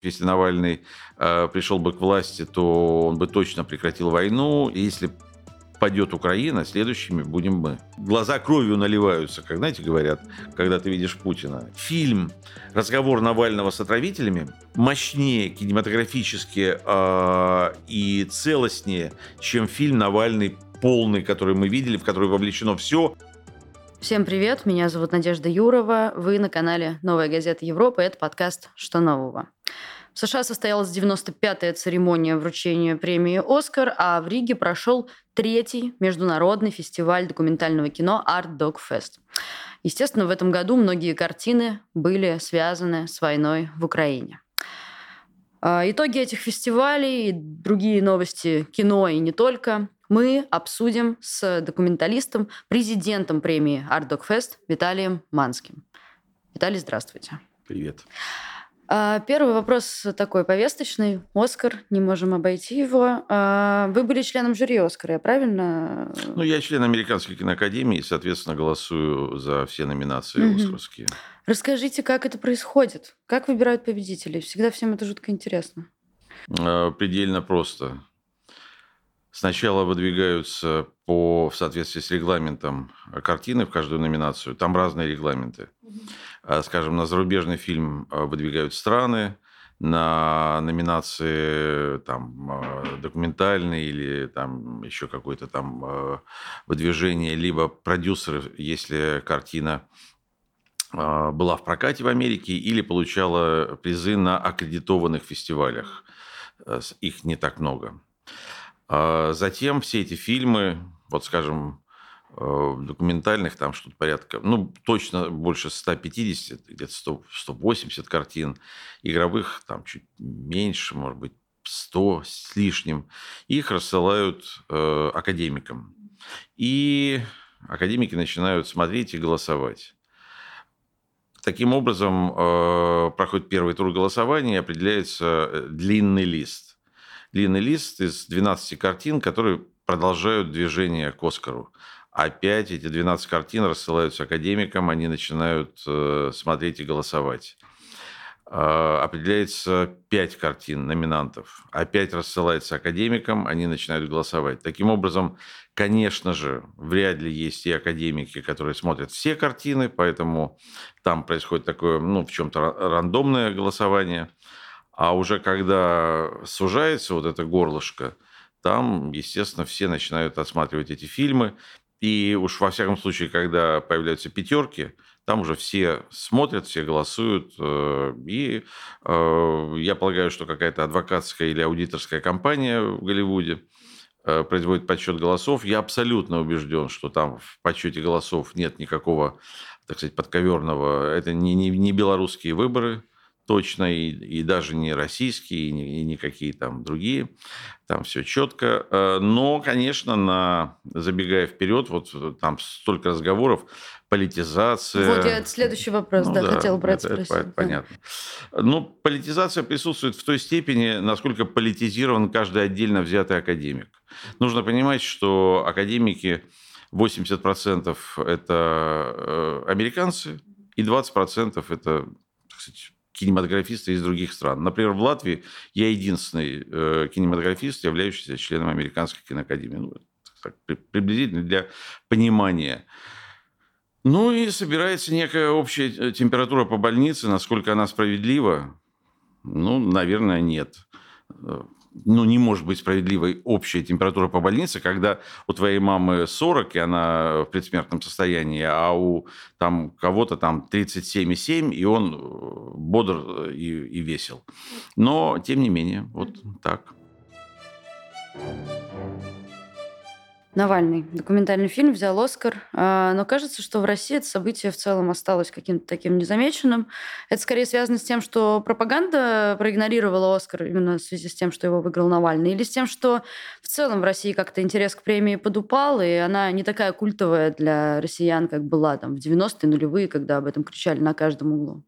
Если Навальный э, пришел бы к власти, то он бы точно прекратил войну. И если падет Украина, следующими будем мы. Глаза кровью наливаются, как, знаете, говорят, когда ты видишь Путина. Фильм «Разговор Навального с отравителями» мощнее кинематографически э, и целостнее, чем фильм «Навальный полный», который мы видели, в который вовлечено все. Всем привет, меня зовут Надежда Юрова, вы на канале «Новая газета Европы», это подкаст «Что нового?». В США состоялась 95-я церемония вручения премии «Оскар», а в Риге прошел третий международный фестиваль документального кино Art Dog Fest. Естественно, в этом году многие картины были связаны с войной в Украине. А, итоги этих фестивалей и другие новости кино и не только мы обсудим с документалистом, президентом премии Art Dog Fest Виталием Манским. Виталий, здравствуйте. Привет. А, первый вопрос такой повесточный. Оскар, не можем обойти его. А, вы были членом жюри Оскара, я правильно? Ну, я член Американской киноакадемии, соответственно, голосую за все номинации угу. оскаровские. Расскажите, как это происходит? Как выбирают победителей? Всегда всем это жутко интересно. А, предельно просто. Сначала выдвигаются по, в соответствии с регламентом картины в каждую номинацию. Там разные регламенты. Mm-hmm. Скажем, на зарубежный фильм а, выдвигают страны, на номинации там, а, документальный или там еще какое-то там выдвижение, либо продюсеры, если картина была в прокате в Америке или получала призы на аккредитованных фестивалях. Их не так много. А затем все эти фильмы, вот скажем, э, документальных, там что-то порядка, ну, точно больше 150, где-то 100, 180 картин, игровых там чуть меньше, может быть, 100 с лишним. Их рассылают э, академикам. И академики начинают смотреть и голосовать. Таким образом, э, проходит первый тур голосования и определяется э, длинный лист длинный лист из 12 картин, которые продолжают движение к Оскару. Опять эти 12 картин рассылаются академикам, они начинают э, смотреть и голосовать. Э, определяется 5 картин номинантов. Опять рассылается академикам, они начинают голосовать. Таким образом, конечно же, вряд ли есть и академики, которые смотрят все картины, поэтому там происходит такое, ну, в чем-то рандомное голосование. А уже когда сужается вот это горлышко, там, естественно, все начинают отсматривать эти фильмы. И уж во всяком случае, когда появляются пятерки, там уже все смотрят, все голосуют. Э, и э, я полагаю, что какая-то адвокатская или аудиторская компания в Голливуде э, производит подсчет голосов. Я абсолютно убежден, что там в подсчете голосов нет никакого, так сказать, подковерного. Это не, не, не белорусские выборы точно, и, и даже не российские, и, не, и никакие там другие. Там все четко. Э, но, конечно, на, забегая вперед, вот там столько разговоров, политизация. Вот я следующий вопрос, ну, да, да, хотела брать это, спросить. Это, понятно. Ну, политизация присутствует в той степени, насколько политизирован каждый отдельно взятый академик. Нужно понимать, что академики 80% это э, американцы, и 20% это так сказать, кинематографисты из других стран. Например, в Латвии я единственный э, кинематографист, являющийся членом Американской киноакадемии. Ну, так, приблизительно для понимания. Ну и собирается некая общая э, температура по больнице, насколько она справедлива. Ну, наверное, нет. Э, ну, не может быть справедливой общая температура по больнице, когда у твоей мамы 40, и она в предсмертном состоянии, а у там, кого-то там 37,7, и он э, бодр и, и весел. Но, тем не менее, вот так. Навальный. Документальный фильм взял Оскар. А, но кажется, что в России это событие в целом осталось каким-то таким незамеченным. Это скорее связано с тем, что пропаганда проигнорировала Оскар именно в связи с тем, что его выиграл Навальный, или с тем, что в целом в России как-то интерес к премии подупал, и она не такая культовая для россиян, как была там в 90-е нулевые, когда об этом кричали на каждом углу.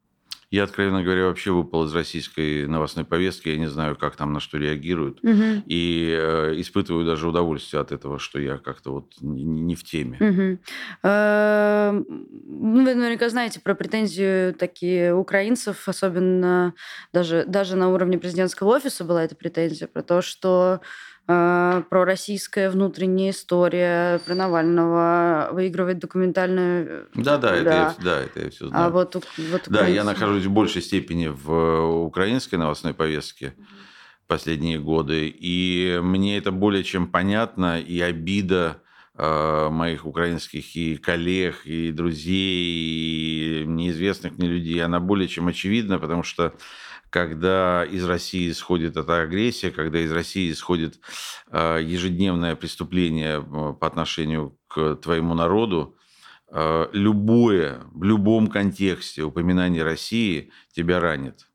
Я, откровенно говоря, вообще выпал из российской новостной повестки. Я не знаю, как там на что реагируют. Угу. И э, испытываю даже удовольствие от этого, что я как-то вот не, не в теме. Угу. Вы наверняка знаете про претензии такие украинцев, особенно даже, даже на уровне президентского офиса была эта претензия про то, что э, российская внутренняя история про Навального выигрывает документальную... Да-да, это, я, да, это я все а знаю. А вот, вот да, я нахожусь в большей степени в украинской новостной повестке последние годы, и мне это более чем понятно, и обида э, моих украинских и коллег, и друзей, и неизвестных мне людей, она более чем очевидна, потому что когда из России исходит эта агрессия, когда из России исходит э, ежедневное преступление э, по отношению к твоему народу, э, любое, в любом контексте упоминание России тебя ранит.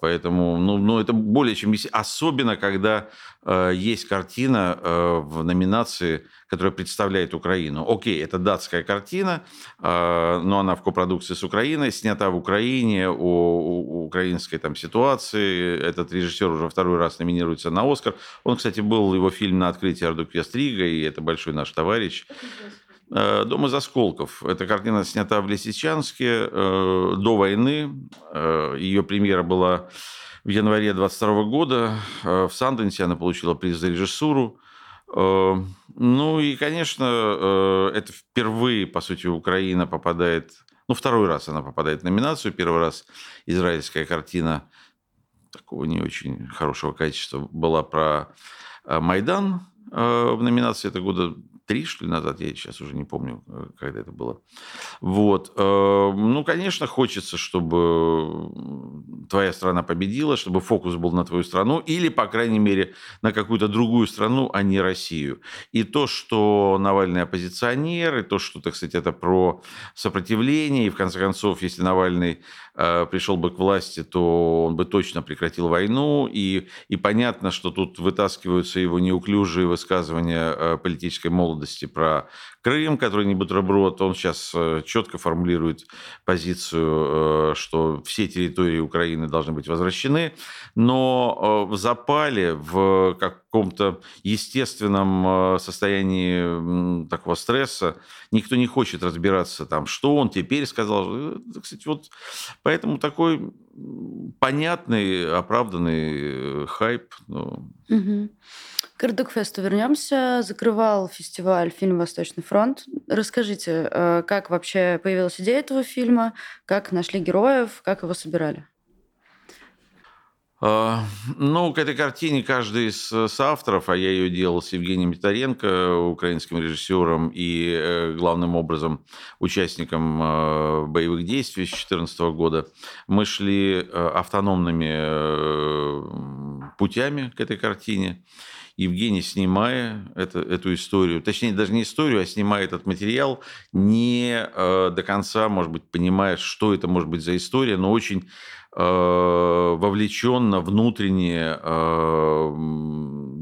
Поэтому, ну, ну, это более чем... Особенно, когда э, есть картина э, в номинации которая представляет Украину. Окей, это датская картина, а, но она в копродукции с Украиной, снята в Украине, о, о украинской там ситуации. Этот режиссер уже второй раз номинируется на Оскар. Он, кстати, был его фильм на открытии Ардуквест Рига, и это большой наш товарищ. А, «Дом из осколков». Эта картина снята в Лисичанске э, до войны. Э, Ее премьера была в январе 22 года. Э, в Санденсе она получила приз за режиссуру. Э, ну и, конечно, э, это впервые, по сути, Украина попадает, ну, второй раз она попадает в номинацию. Первый раз израильская картина такого не очень хорошего качества была про э, Майдан в номинации. Это года три, что ли, назад, я сейчас уже не помню, э, когда это было. Вот. Э, ну, конечно, хочется, чтобы твоя страна победила, чтобы фокус был на твою страну, или, по крайней мере, на какую-то другую страну, а не Россию. И то, что Навальный оппозиционер, и то, что, так сказать, это про сопротивление, и, в конце концов, если Навальный пришел бы к власти, то он бы точно прекратил войну, и, и понятно, что тут вытаскиваются его неуклюжие высказывания политической молодости, молодости про Крым, который не бутерброд. Он сейчас э, четко формулирует позицию, э, что все территории Украины должны быть возвращены. Но э, в запале, в каком-то естественном состоянии такого стресса никто не хочет разбираться, там, что он теперь сказал. Кстати, вот поэтому такой понятный, оправданный хайп. Ну... Угу. К Ирдукфесту вернемся. Закрывал фестиваль фильм «Восточный фронт». Расскажите, э, как вообще появилась идея этого фильма, как нашли героев, как его собирали? А, ну, к этой картине каждый из э, соавторов, а я ее делал с Евгением Митаренко, украинским режиссером и э, главным образом участником боевых действий с 2014 года, мы шли автономными путями к этой картине. Евгений, снимая это, эту историю, точнее, даже не историю, а снимая этот материал, не э, до конца, может быть, понимая, что это может быть за история, но очень э, вовлеченно, внутренне, э,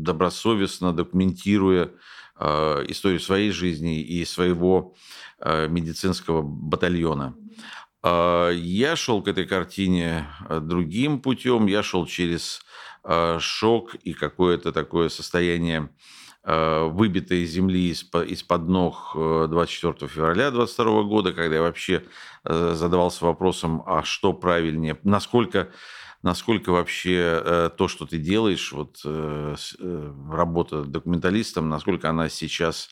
добросовестно документируя э, историю своей жизни и своего э, медицинского батальона. Э, я шел к этой картине э, другим путем, я шел через шок и какое-то такое состояние э, выбитой земли из-под ног 24 э, февраля 2022 года, когда я вообще задавался вопросом, а что правильнее, насколько, насколько вообще то, что ты делаешь, вот работа документалистом, насколько она сейчас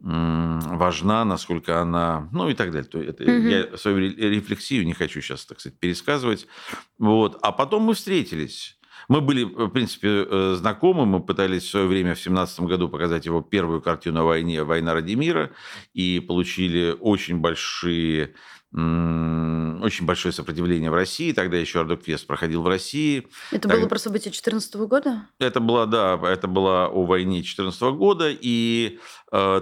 важна, насколько она, ну и так далее. То это, угу. Я свою рефлексию не хочу сейчас, так сказать, пересказывать. Вот. А потом мы встретились. Мы были, в принципе, э, знакомы, мы пытались в свое время в 2017 году показать его первую картину о войне «Война ради мира» и получили очень большие очень большое сопротивление в России. Тогда еще Ардоквест проходил в России. Это так... было про события 2014 года? Это было, да, это было о войне 2014 года. И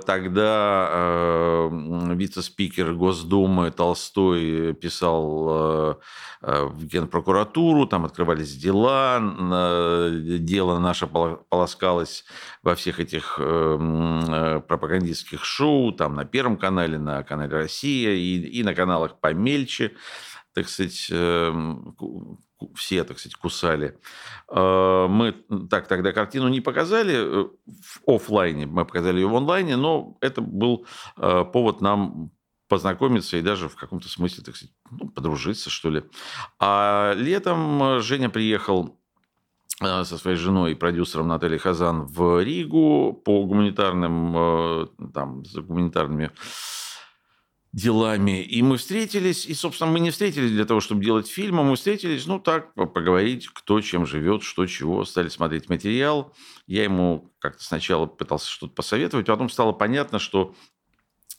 тогда э, вице-спикер Госдумы Толстой писал э, э в Генпрокуратуру, там открывались дела, э, дело наше полоскалось во всех этих э, э, пропагандистских шоу, там на Первом канале, на канале «Россия» и, на каналах помельче. так сказать, все, так сказать, кусали. Э, мы так тогда картину не показали э, в офлайне, мы показали ее в онлайне, но это был э, повод нам познакомиться и даже в каком-то смысле, так сказать, ну, подружиться, что ли. А летом Женя приехал со своей женой и продюсером Натальей Хазан в Ригу по гуманитарным, там, за гуманитарными делами. И мы встретились, и, собственно, мы не встретились для того, чтобы делать фильм, а мы встретились, ну, так, поговорить, кто чем живет, что чего. Стали смотреть материал. Я ему как-то сначала пытался что-то посоветовать, потом стало понятно, что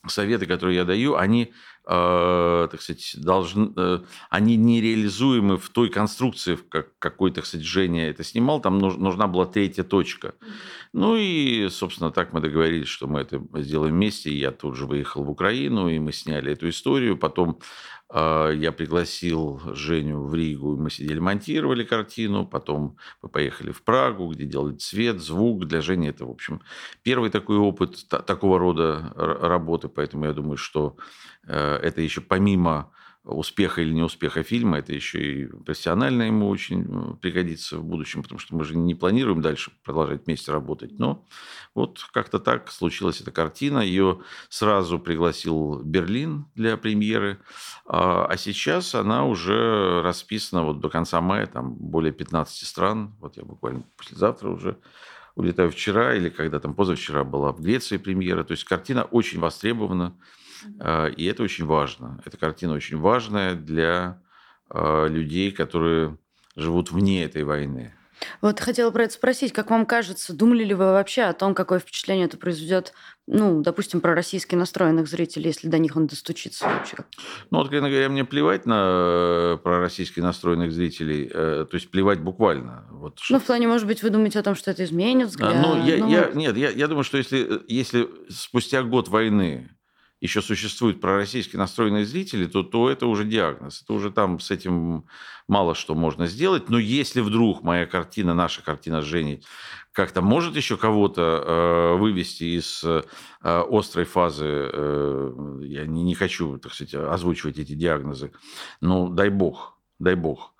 советы, которые я даю, они э, так сказать, должны, э, они нереализуемы в той конструкции, в как, какой, так сказать, Женя это снимал, там нуж, нужна была третья точка. Ну и, собственно, так мы договорились, что мы это сделаем вместе, и я тут же выехал в Украину, и мы сняли эту историю, потом я пригласил Женю в Ригу, мы сидели, монтировали картину, потом мы поехали в Прагу, где делали цвет, звук. Для Жени это, в общем, первый такой опыт такого рода работы, поэтому я думаю, что э, это еще помимо успеха или неуспеха фильма, это еще и профессионально ему очень э, пригодится в будущем, потому что мы же не планируем дальше продолжать вместе работать. Но вот как-то так случилась эта картина. Ее сразу пригласил Берлин для премьеры, а, а сейчас она уже расписана вот до конца мая, там более 15 стран. Вот я буквально послезавтра уже улетаю вчера или когда там позавчера была в Греции премьера. То есть картина очень востребована. А, и это очень важно. Эта картина очень важная для а, людей, которые живут вне этой войны. Вот хотела про это спросить, как вам кажется, думали ли вы вообще о том, какое впечатление это произведет, ну, допустим, про российски настроенных зрителей, если до них он достучится вообще? Ну, откровенно говоря, мне плевать на э, пророссийски настроенных зрителей, э, то есть плевать буквально. Вот, ну, в плане, может быть, вы думаете о том, что это изменит взгляд? А, ну, я, ну... Я, нет, я, я думаю, что если, если спустя год войны еще существуют пророссийски настроенные зрители, то, то это уже диагноз. Это уже там с этим мало что можно сделать. Но если вдруг моя картина, наша картина с Женей, как-то может еще кого-то э, вывести из э, острой фазы, э, я не, не хочу, так сказать, озвучивать эти диагнозы, ну, дай бог, дай бог.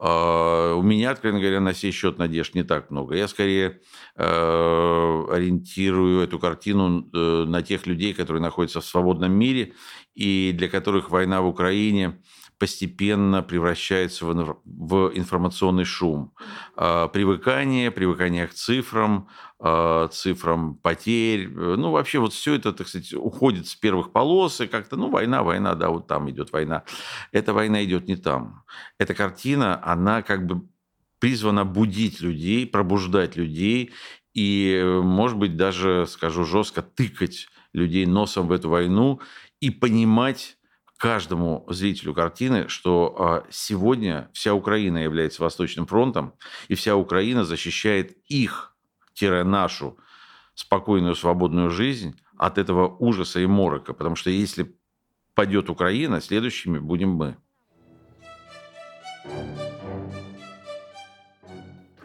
А, у меня, откровенно говоря, на сей счет надежд не так много. Я скорее э, ориентирую эту картину э, на тех людей, которые находятся в свободном мире и для которых война в Украине постепенно превращается в информационный шум. А, привыкание, привыкание к цифрам, цифрам потерь. Ну, вообще вот все это, так сказать, уходит с первых полос, и как-то, ну, война, война, да, вот там идет война. Эта война идет не там. Эта картина, она как бы призвана будить людей, пробуждать людей и, может быть, даже, скажу жестко, тыкать людей носом в эту войну и понимать, каждому зрителю картины, что а, сегодня вся Украина является Восточным фронтом, и вся Украина защищает их, нашу спокойную, свободную жизнь от этого ужаса и морока. Потому что если падет Украина, следующими будем мы.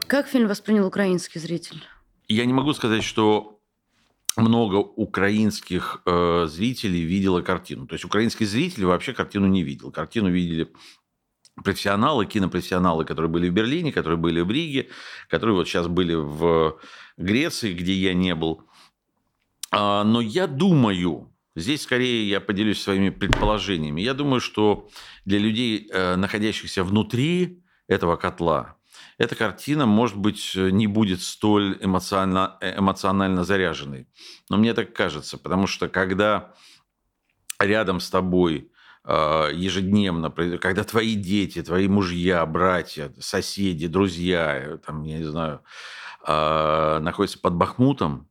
Как фильм воспринял украинский зритель? Я не могу сказать, что много украинских э, зрителей видело картину. То есть украинский зритель вообще картину не видел. Картину видели профессионалы, кинопрофессионалы, которые были в Берлине, которые были в Риге, которые вот сейчас были в Греции, где я не был. А, но я думаю, здесь скорее я поделюсь своими предположениями, я думаю, что для людей, э, находящихся внутри этого котла, эта картина, может быть, не будет столь эмоционально, эмоционально заряженной. Но мне так кажется, потому что когда рядом с тобой а, ежедневно, когда твои дети, твои мужья, братья, соседи, друзья, там, я не знаю, а, находятся под Бахмутом,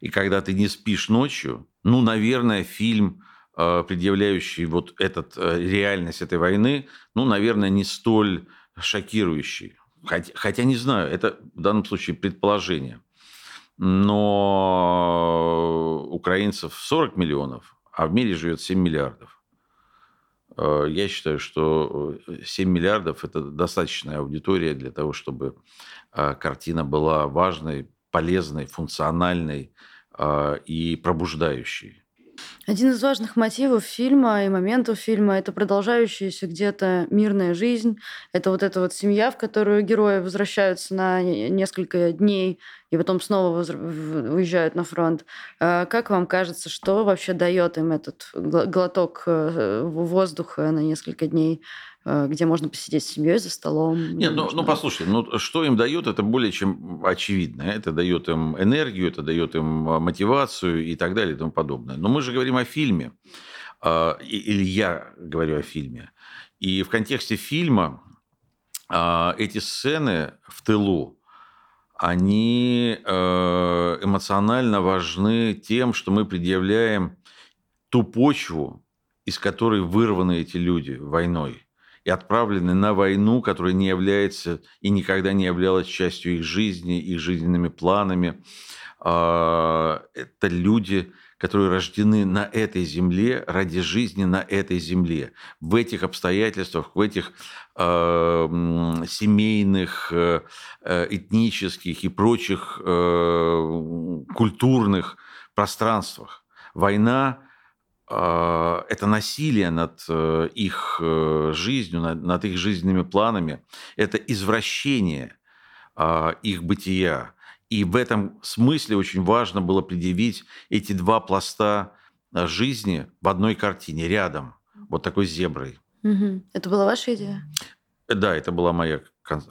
и когда ты не спишь ночью, ну, наверное, фильм, а, предъявляющий вот этот, реальность этой войны, ну, наверное, не столь шокирующий. Хотя, хотя не знаю, это в данном случае предположение. Но украинцев 40 миллионов, а в мире живет 7 миллиардов. Э, я считаю, что 7 миллиардов – это достаточная аудитория для того, чтобы э, картина была важной, полезной, функциональной э, и пробуждающей. Один из важных мотивов фильма и моментов фильма– это продолжающаяся где-то мирная жизнь. Это вот эта вот семья, в которую герои возвращаются на несколько дней и потом снова уезжают на фронт. А как вам кажется, что вообще дает им этот глоток э, воздуха на несколько дней? Э, где можно посидеть с семьей за столом. Нет, ну, ну послушай, ну что им дает, это более чем очевидно. Это дает им энергию, это дает им а, мотивацию и так далее и тому подобное. Но мы же говорим о фильме, а, или я говорю о фильме. И в контексте фильма а, эти сцены в тылу, они эмоционально важны тем, что мы предъявляем ту почву, из которой вырваны эти люди войной отправлены на войну, которая не является и никогда не являлась частью их жизни, их жизненными планами. А, это люди, которые рождены на этой земле ради жизни на этой земле. В этих обстоятельствах, в этих э, семейных, э, этнических и прочих э, культурных пространствах. Война а, это насилие над э, их э, жизнью, над, их жизненными планами, это извращение а, их бытия. И в этом смысле очень важно было предъявить эти два пласта э, жизни в одной картине, рядом, вот такой зеброй. Угу. Это была ваша идея? Да, это была моя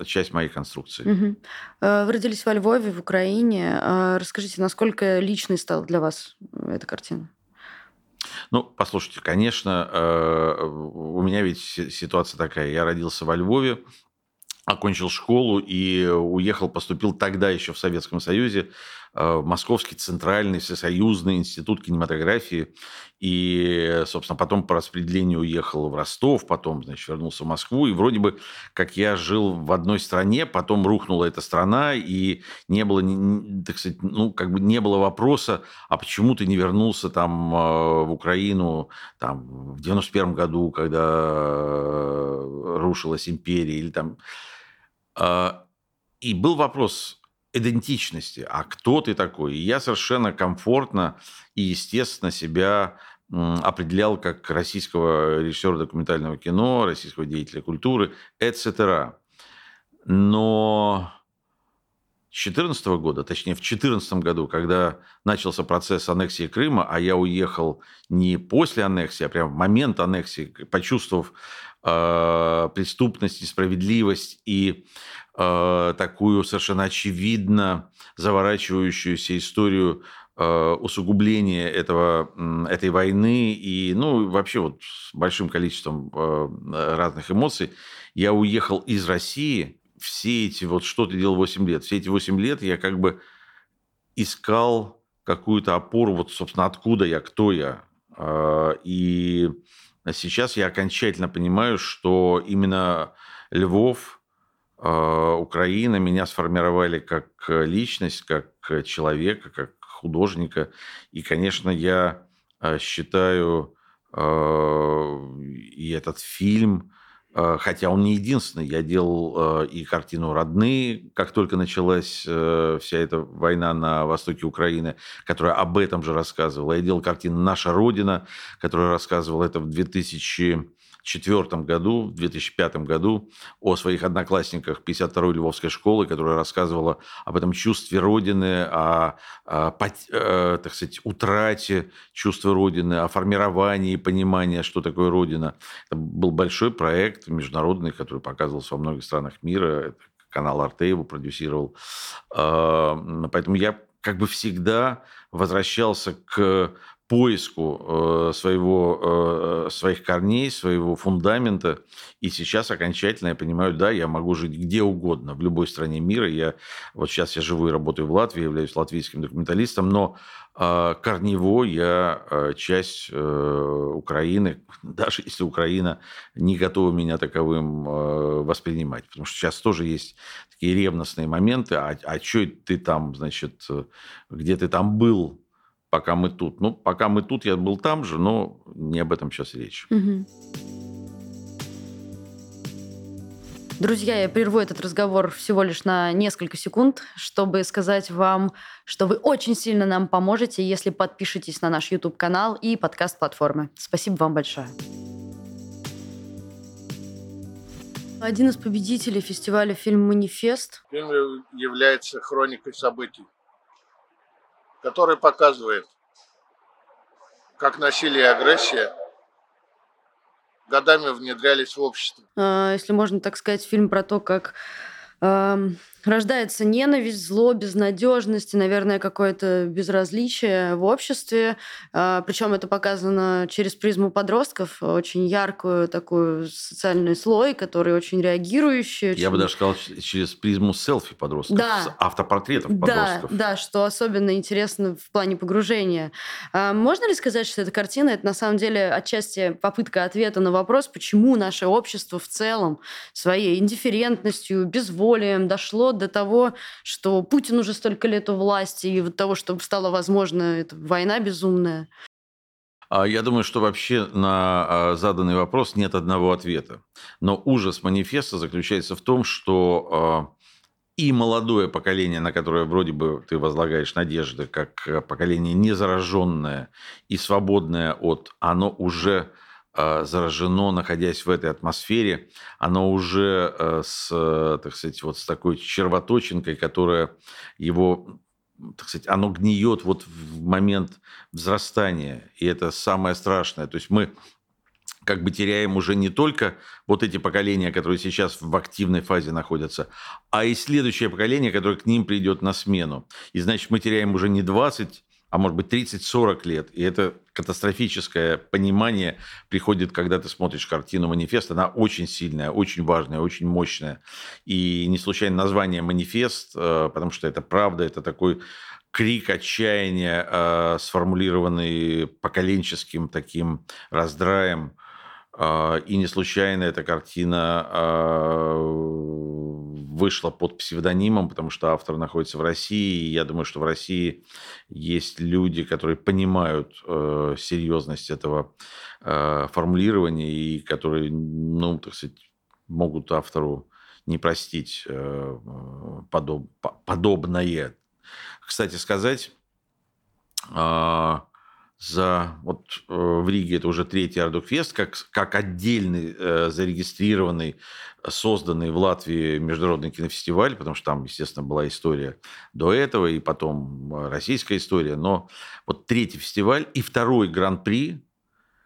часть моей конструкции. Угу. Вы родились во Львове, в Украине. Расскажите, насколько личной стала для вас эта картина? Ну, послушайте, конечно, э, у меня ведь ситуация такая. Я родился во Львове, окончил школу и уехал, поступил тогда еще в Советском Союзе Московский центральный всесоюзный институт кинематографии. И, собственно, потом по распределению уехал в Ростов, потом, значит, вернулся в Москву. И вроде бы, как я жил в одной стране, потом рухнула эта страна, и не было, так сказать, ну, как бы не было вопроса, а почему ты не вернулся там э, в Украину там, в 91 году, когда э, рушилась империя, или там... И был вопрос, идентичности, а кто ты такой. И я совершенно комфортно и естественно себя определял как российского режиссера документального кино, российского деятеля культуры, etc. Но с 2014 года, точнее в 2014 году, когда начался процесс аннексии Крыма, а я уехал не после аннексии, а прямо в момент аннексии, почувствовав э, преступность, несправедливость и э, такую совершенно очевидно заворачивающуюся историю э, усугубления этого, этой войны и, ну, вообще вот с большим количеством э, разных эмоций, я уехал из России. Все эти, вот что ты делал 8 лет, все эти 8 лет я как бы искал какую-то опору, вот, собственно, откуда я, кто я. Э, и сейчас я окончательно понимаю, что именно Львов – Украина меня сформировали как э, личность, как э, человека, как художника. И, конечно, я э, считаю и этот фильм, хотя он не единственный. Я делал и картину «Родные», как только началась вся эта война на востоке Украины, которая об этом же рассказывала. Я делал картину «Наша Родина», которая рассказывала это в 2000 2004 году, в 2005 году о своих одноклассниках 52-й Львовской школы, которая рассказывала об этом чувстве Родины, о, о э, так сказать, утрате чувства Родины, о формировании понимания, что такое Родина. Это был большой проект международный, который показывался во многих странах мира. Канал Арте его продюсировал. А, поэтому я как бы всегда возвращался к поиску э, своего, э, своих корней, своего фундамента. И сейчас окончательно я понимаю, да, я могу жить где угодно, в любой стране мира. Я, вот сейчас я живу и работаю в Латвии, являюсь латвийским документалистом, но э, корнево я часть Украины, даже если Украина не готова меня таковым воспринимать. Потому что сейчас тоже есть такие ревностные моменты. А, а что ты там, значит, где ты там был пока мы тут. Ну, пока мы тут, я был там же, но не об этом сейчас речь. Угу. Друзья, я прерву этот разговор всего лишь на несколько секунд, чтобы сказать вам, что вы очень сильно нам поможете, если подпишетесь на наш YouTube-канал и подкаст-платформы. Спасибо вам большое. Один из победителей фестиваля фильм «Манифест». Фильм является хроникой событий, который показывает, как насилие и агрессия годами внедрялись в общество. А, если можно так сказать, фильм про то, как рождается ненависть, зло, безнадежность и, наверное, какое-то безразличие в обществе. А, Причем это показано через призму подростков, очень яркую такую социальный слой, который очень реагирующий. Очень... Я бы даже сказал, через призму селфи подростков, да. автопортретов подростков. Да, да, что особенно интересно в плане погружения. А, можно ли сказать, что эта картина, это на самом деле отчасти попытка ответа на вопрос, почему наше общество в целом своей индифферентностью, безволием дошло до того, что Путин уже столько лет у власти, и вот того, чтобы стало возможно эта война безумная? А я думаю, что вообще на а, заданный вопрос нет одного ответа. Но ужас манифеста заключается в том, что а, и молодое поколение, на которое вроде бы ты возлагаешь надежды, как поколение незараженное и свободное от, оно уже заражено, находясь в этой атмосфере, оно уже э, с, так сказать, вот с такой червоточинкой, которая его так сказать, оно гниет вот в момент взрастания, и это самое страшное. То есть мы как бы теряем уже не только вот эти поколения, которые сейчас в активной фазе находятся, а и следующее поколение, которое к ним придет на смену. И значит, мы теряем уже не 20 а может быть 30-40 лет. И это катастрофическое понимание приходит, когда ты смотришь картину «Манифест». Она очень сильная, очень важная, очень мощная. И не случайно название «Манифест», э, потому что это правда, это такой крик отчаяния, э, сформулированный поколенческим таким раздраем. Э, и не случайно эта картина вышла под псевдонимом, потому что автор находится в России. И я думаю, что в России есть люди, которые понимают э, серьезность этого э, формулирования и которые, ну, так сказать, могут автору не простить э, подоб, подобное. Кстати сказать, э, за вот э, в Риге это уже третий Ардукфест, как, как отдельный э, зарегистрированный, созданный в Латвии международный кинофестиваль, потому что там, естественно, была история до этого, и потом э, российская история. Но вот третий фестиваль и второй гран-при,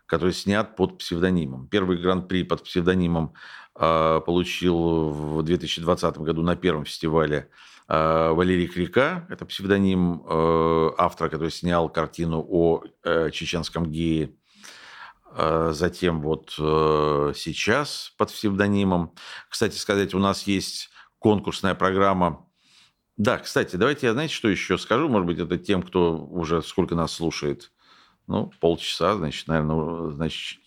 который снят под псевдонимом. Первый гран-при под псевдонимом э, получил в 2020 году на первом фестивале Валерий Крика, это псевдоним э, автора, который снял картину о э, чеченском гее. Затем вот сейчас под псевдонимом. Кстати сказать, у нас есть конкурсная программа. Да, кстати, давайте я, знаете, что еще скажу? Может быть, это тем, кто уже сколько нас слушает. Ну, полчаса, значит, наверное, значит,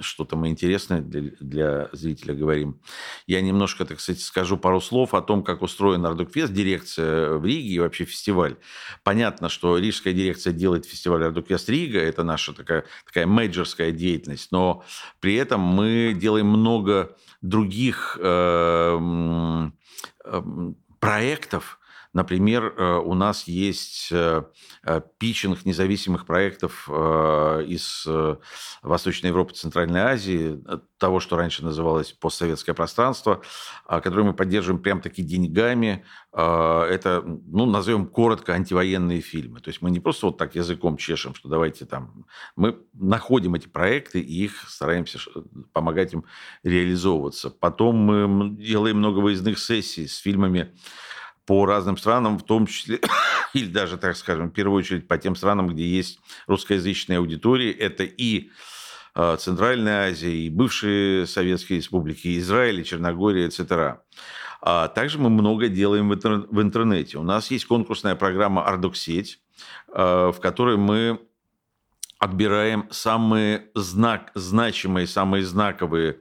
что-то мы интересное для, для зрителя говорим. Я немножко, так сказать, скажу пару слов о том, как устроен Ардукфест, дирекция в Риге и вообще фестиваль. Понятно, что рижская дирекция делает фестиваль Ардукфест Рига, это наша такая, такая мейджорская деятельность, но при этом мы делаем много других э, э, проектов, Например, э, у нас есть э, э, питчинг независимых проектов из Восточной Европы, Центральной Азии, того, что раньше называлось постсоветское пространство, которое мы поддерживаем прям таки деньгами. Это, ну, назовем коротко, антивоенные фильмы. То есть мы не просто вот так языком чешем, что давайте там... Мы находим эти проекты и их стараемся помогать им реализовываться. Потом мы делаем много выездных сессий с фильмами по разным странам, в том числе, или даже, так скажем, в первую очередь по тем странам, где есть русскоязычная аудитория. Это и а, Центральная Азия, и бывшие советские республики, Израиль, Черногория, etc. А также мы много делаем в интернете. У нас есть конкурсная программа «Ардоксеть», а, в которой мы отбираем самые знак, значимые, самые знаковые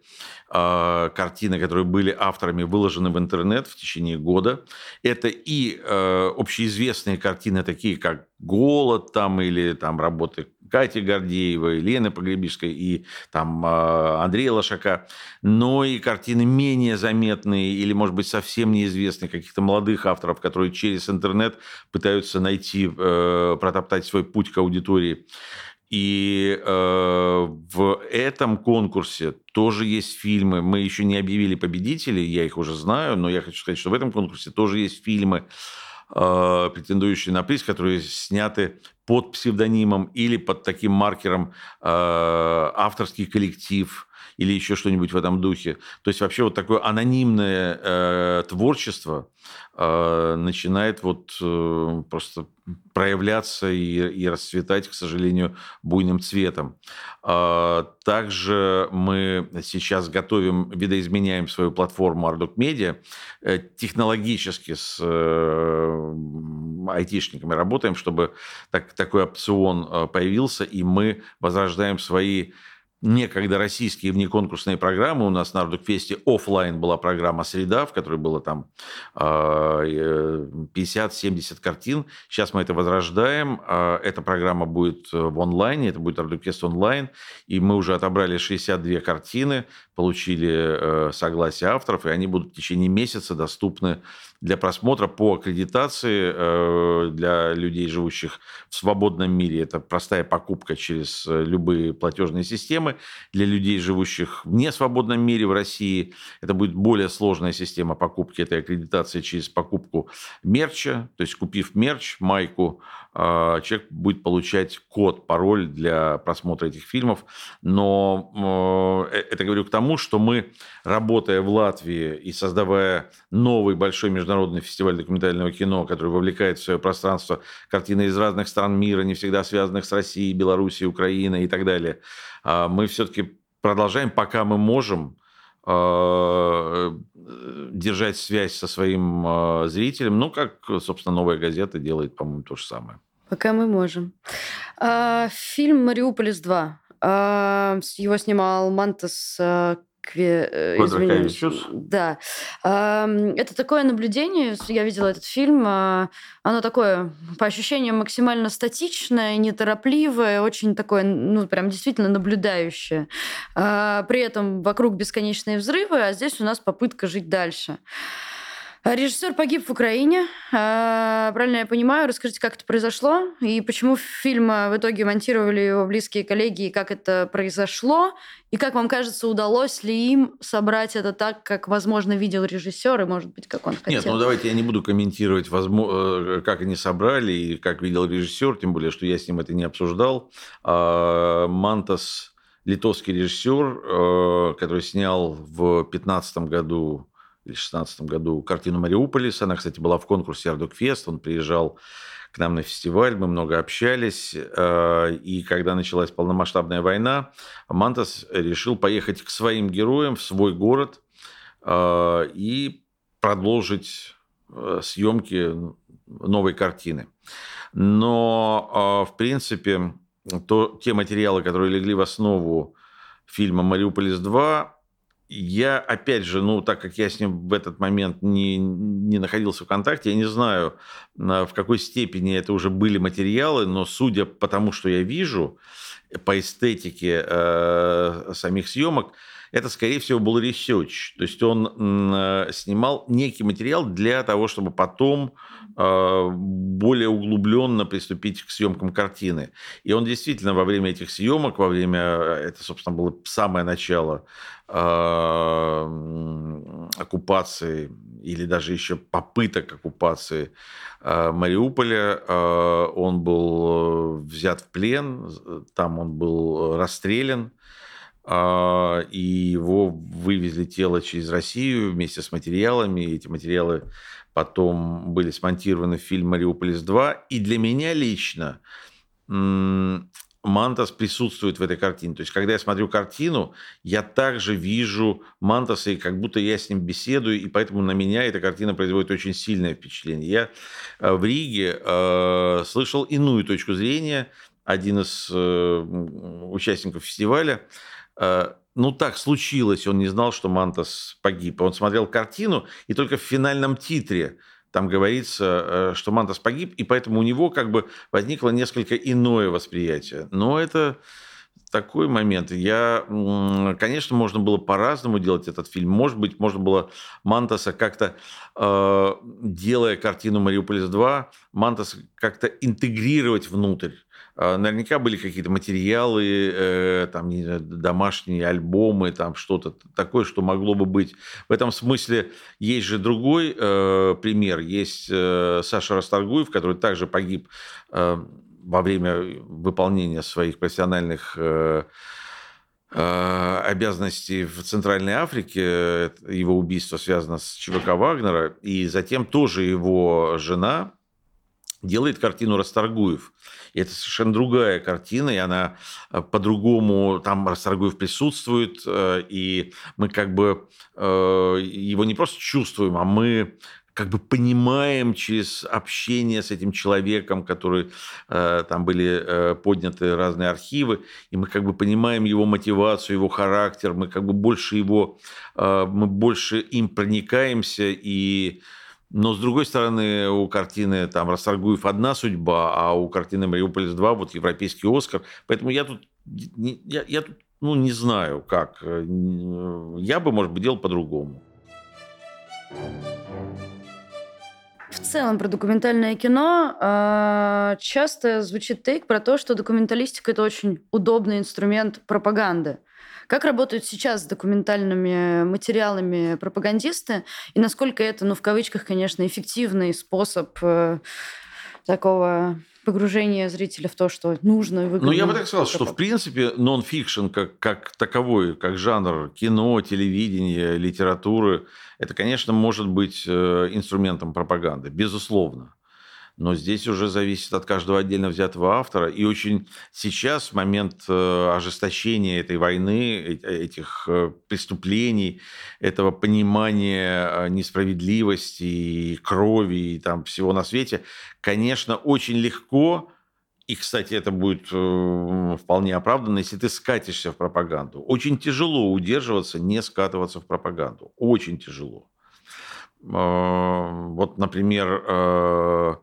э, картины, которые были авторами выложены в интернет в течение года. Это и э, общеизвестные картины, такие как «Голод» там, или там работы Кати Гордеевой, Лены Погребишской и там э, Андрея Лошака, но и картины менее заметные или, может быть, совсем неизвестные каких-то молодых авторов, которые через интернет пытаются найти, э, протоптать свой путь к аудитории. И э, в этом конкурсе тоже есть фильмы. Мы еще не объявили победителей, я их уже знаю, но я хочу сказать, что в этом конкурсе тоже есть фильмы, э, претендующие на приз, которые сняты под псевдонимом или под таким маркером э, авторский коллектив или еще что-нибудь в этом духе. То есть вообще вот такое анонимное э, творчество э, начинает вот э, просто проявляться и, и расцветать, к сожалению, буйным цветом. Э, также мы сейчас готовим, видоизменяем свою платформу Arduk Media, э, технологически с э, айтишниками работаем, чтобы так, такой опцион э, появился, и мы возрождаем свои некогда российские внеконкурсные программы. У нас на Ардукфесте офлайн была программа «Среда», в которой было там 50-70 э, картин. Сейчас мы это возрождаем. А, эта программа будет э, в онлайне, это будет Ардукфест онлайн. И мы уже отобрали 62 картины, получили э, согласие авторов, и они будут в течение месяца доступны для просмотра по аккредитации э, для людей, живущих в свободном мире. Это простая покупка через э, любые платежные системы. Для людей, живущих в несвободном мире в России, это будет более сложная система покупки этой аккредитации через покупку мерча. То есть, купив мерч, майку, человек будет получать код, пароль для просмотра этих фильмов. Но это говорю к тому, что мы, работая в Латвии и создавая новый большой международный фестиваль документального кино, который вовлекает в свое пространство картины из разных стран мира, не всегда связанных с Россией, Белоруссией, Украиной и так далее. А мы все-таки продолжаем, пока мы можем, а, держать связь со своим а, зрителем, ну, как, собственно, «Новая газета» делает, по-моему, то же самое. Пока мы можем. Фильм «Мариуполис 2». Его снимал Мантас Кве... извиняюсь. Да. Это такое наблюдение, я видела этот фильм, а, оно такое, по ощущениям, максимально статичное, неторопливое, очень такое, ну, прям действительно наблюдающее. А, при этом вокруг бесконечные взрывы, а здесь у нас попытка жить дальше. А режиссер погиб в Украине. А, правильно я понимаю? Расскажите, как это произошло и почему фильм а, в итоге монтировали его близкие коллеги, и как это произошло, и как вам кажется, удалось ли им собрать это так, как, возможно, видел режиссер, и, может быть, как он хотел? Нет, ну давайте я не буду комментировать, э, как они собрали и как видел режиссер, тем более, что я с ним это не обсуждал. Мантас литовский режиссер, э, который снял в 2015 году или 2016 году картину «Мариуполис». Она, кстати, была в конкурсе «Ардукфест». Он приезжал к нам на фестиваль, мы много общались. Э, и когда началась полномасштабная война, Мантас решил поехать к своим героям в свой город э, и продолжить э, съемки новой картины. Но, в принципе, то, те материалы, которые легли в основу фильма «Мариуполис 2», я, опять же, ну, так как я с ним в этот момент не, не находился в контакте, я не знаю, в какой степени это уже были материалы, но судя по тому, что я вижу, по эстетике э, самих съемок, это, скорее всего, был research. То есть он э, снимал некий материал для того, чтобы потом э, более углубленно приступить к съемкам картины. И он действительно во время этих съемок, во время, это, собственно, было самое начало э, оккупации или даже еще попыток оккупации Мариуполя, он был взят в плен, там он был расстрелян, и его вывезли тело через Россию вместе с материалами. Эти материалы потом были смонтированы в фильм «Мариуполис 2». И для меня лично Мантас присутствует в этой картине. То есть, когда я смотрю картину, я также вижу Мантаса, и как будто я с ним беседую, и поэтому на меня эта картина производит очень сильное впечатление. Я э, в Риге э, слышал иную точку зрения, один из э, участников фестиваля, ну так случилось, он не знал, что Мантас погиб. Он смотрел картину, и только в финальном титре там говорится, э, что Мантас погиб, и поэтому у него как бы возникло несколько иное восприятие. Но это такой момент. Я, конечно, можно было по-разному делать этот фильм. Может быть, можно было Мантаса как-то, э, делая картину «Мариуполис 2», Мантаса как-то интегрировать внутрь. Э, наверняка были какие-то материалы, э, там, домашние альбомы, там что-то такое, что могло бы быть. В этом смысле есть же другой э, пример. Есть э, Саша Расторгуев, который также погиб во время выполнения своих профессиональных обязанностей в Центральной Африке, его убийство связано с ЧВК Вагнера, и затем тоже его жена делает картину Расторгуев. И это совершенно другая картина, и она э, по-другому, там Расторгуев присутствует, и мы как бы его не просто чувствуем, а мы как бы понимаем через общение с этим человеком, который э, там были э, подняты разные архивы, и мы как бы понимаем его мотивацию, его характер, мы как бы больше его, э, мы больше им проникаемся и но, с другой стороны, у картины там Расторгуев одна судьба, а у картины Мариуполис 2 вот европейский Оскар. Поэтому я тут, я, я тут ну, не знаю, как. Э, я бы, может быть, делал по-другому. В целом про документальное кино э, часто звучит тейк про то, что документалистика это очень удобный инструмент пропаганды. Как работают сейчас с документальными материалами пропагандисты? И насколько это, ну в кавычках, конечно, эффективный способ э, такого погружение зрителя в то, что нужно и выгодно. Ну, я бы так сказал, что, в принципе, нон-фикшн как, как таковой, как жанр кино, телевидения, литературы, это, конечно, может быть э, инструментом пропаганды, безусловно но здесь уже зависит от каждого отдельно взятого автора. И очень сейчас, в момент э, ожесточения этой войны, этих э, преступлений, этого понимания э, несправедливости и крови и там всего на свете, конечно, очень легко и, кстати, это будет вполне оправданно, если ты скатишься в пропаганду. Очень тяжело удерживаться, не скатываться в пропаганду. Очень тяжело. Вот, например,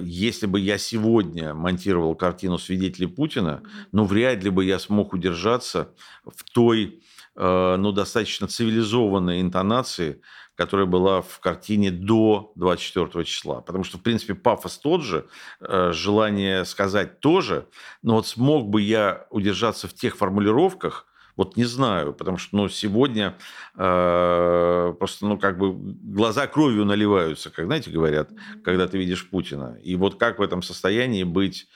если бы я сегодня монтировал картину «Свидетели Путина», ну, вряд ли бы я смог удержаться в той, а, ну, достаточно цивилизованной интонации, которая была в картине до 24 числа. Потому что, в принципе, пафос тот же, а, желание сказать тоже, но вот смог бы я удержаться в тех формулировках, вот не знаю, потому что ну, сегодня э, просто ну, как бы глаза кровью наливаются, как, знаете, говорят, когда ты видишь Путина. И вот как в этом состоянии быть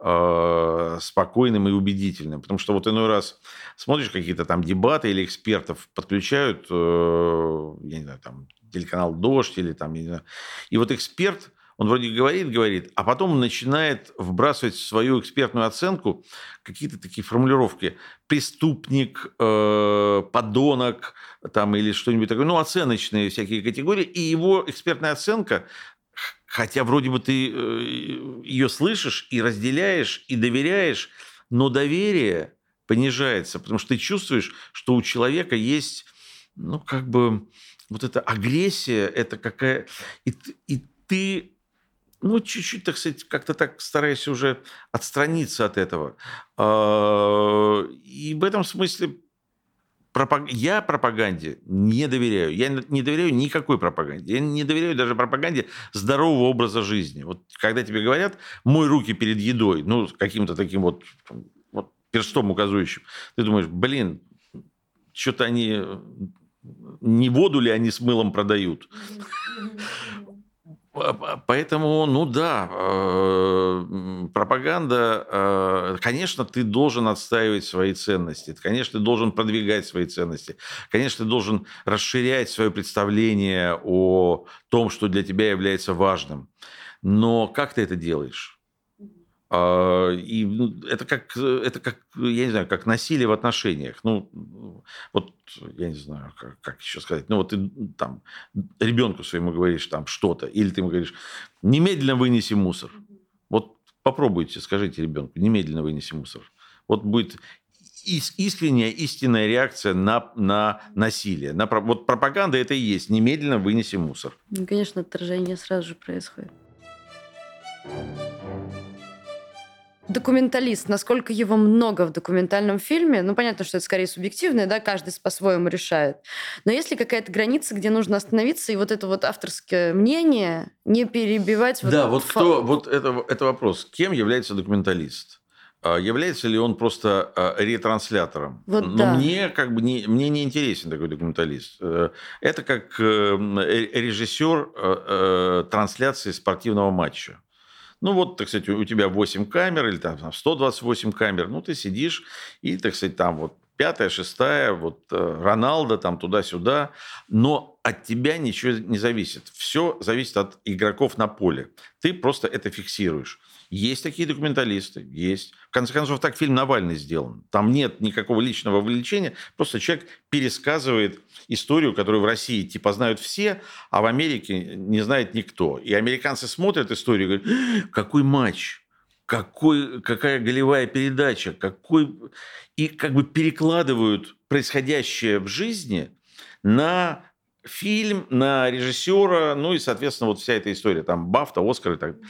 э, спокойным и убедительным. Потому что вот иной раз смотришь какие-то там дебаты или экспертов подключают, э, я не знаю, там телеканал «Дождь» или там, не знаю. И вот эксперт он вроде говорит, говорит, а потом начинает вбрасывать в свою экспертную оценку какие-то такие формулировки. Преступник, э, подонок там, или что-нибудь такое. Ну, оценочные всякие категории. И его экспертная оценка хотя вроде бы ты э, ее слышишь и разделяешь, и доверяешь, но доверие понижается, потому что ты чувствуешь, что у человека есть, ну, как бы, вот эта агрессия, это какая... И, и ты ну, чуть-чуть, так сказать, как-то так стараюсь уже отстраниться от этого. А, и в этом смысле я пропаганде не доверяю. Я не доверяю никакой пропаганде. Я не доверяю даже пропаганде здорового образа жизни. Вот когда тебе говорят, мой руки перед едой, ну, каким-то таким вот, вот перстом указывающим, ты думаешь, блин, что-то они не воду ли они с мылом продают? Поэтому, ну да, э, пропаганда, э, конечно, ты должен отстаивать свои ценности, конечно, ты должен продвигать свои ценности, конечно, ты должен расширять свое представление о том, что для тебя является важным. Но как ты это делаешь? А, и ну, это как, это как, я не знаю, как насилие в отношениях. Ну, вот, я не знаю, как, как еще сказать. Ну, вот ты там ребенку своему говоришь там что-то, или ты ему говоришь, немедленно вынеси мусор. Вот попробуйте, скажите ребенку, немедленно вынеси мусор. Вот будет искренняя, истинная реакция на, на насилие. На, вот пропаганда это и есть. Немедленно вынеси мусор. Ну, конечно, отторжение сразу же происходит. Документалист, насколько его много в документальном фильме, ну, понятно, что это скорее субъективное, да, каждый по-своему решает. Но есть ли какая-то граница, где нужно остановиться и вот это вот авторское мнение не перебивать? Да, вот, вот кто, вот это, это вопрос. Кем является документалист? А является ли он просто а, ретранслятором? Вот Но да. мне как бы не, мне не интересен такой документалист. Э, это как э, режиссер э, трансляции спортивного матча. Ну вот, так сказать, у тебя 8 камер или там 128 камер, ну ты сидишь и, так сказать, там вот пятая, шестая, вот Роналдо там туда-сюда, но от тебя ничего не зависит. Все зависит от игроков на поле. Ты просто это фиксируешь. Есть такие документалисты, есть. В конце концов, так фильм Навальный сделан. Там нет никакого личного вовлечения, просто человек пересказывает историю, которую в России типа знают все, а в Америке не знает никто. И американцы смотрят историю и говорят, какой матч, какой, какая голевая передача, какой... И как бы перекладывают происходящее в жизни на фильм, на режиссера, ну и, соответственно, вот вся эта история, там, Бафта, Оскар и так далее.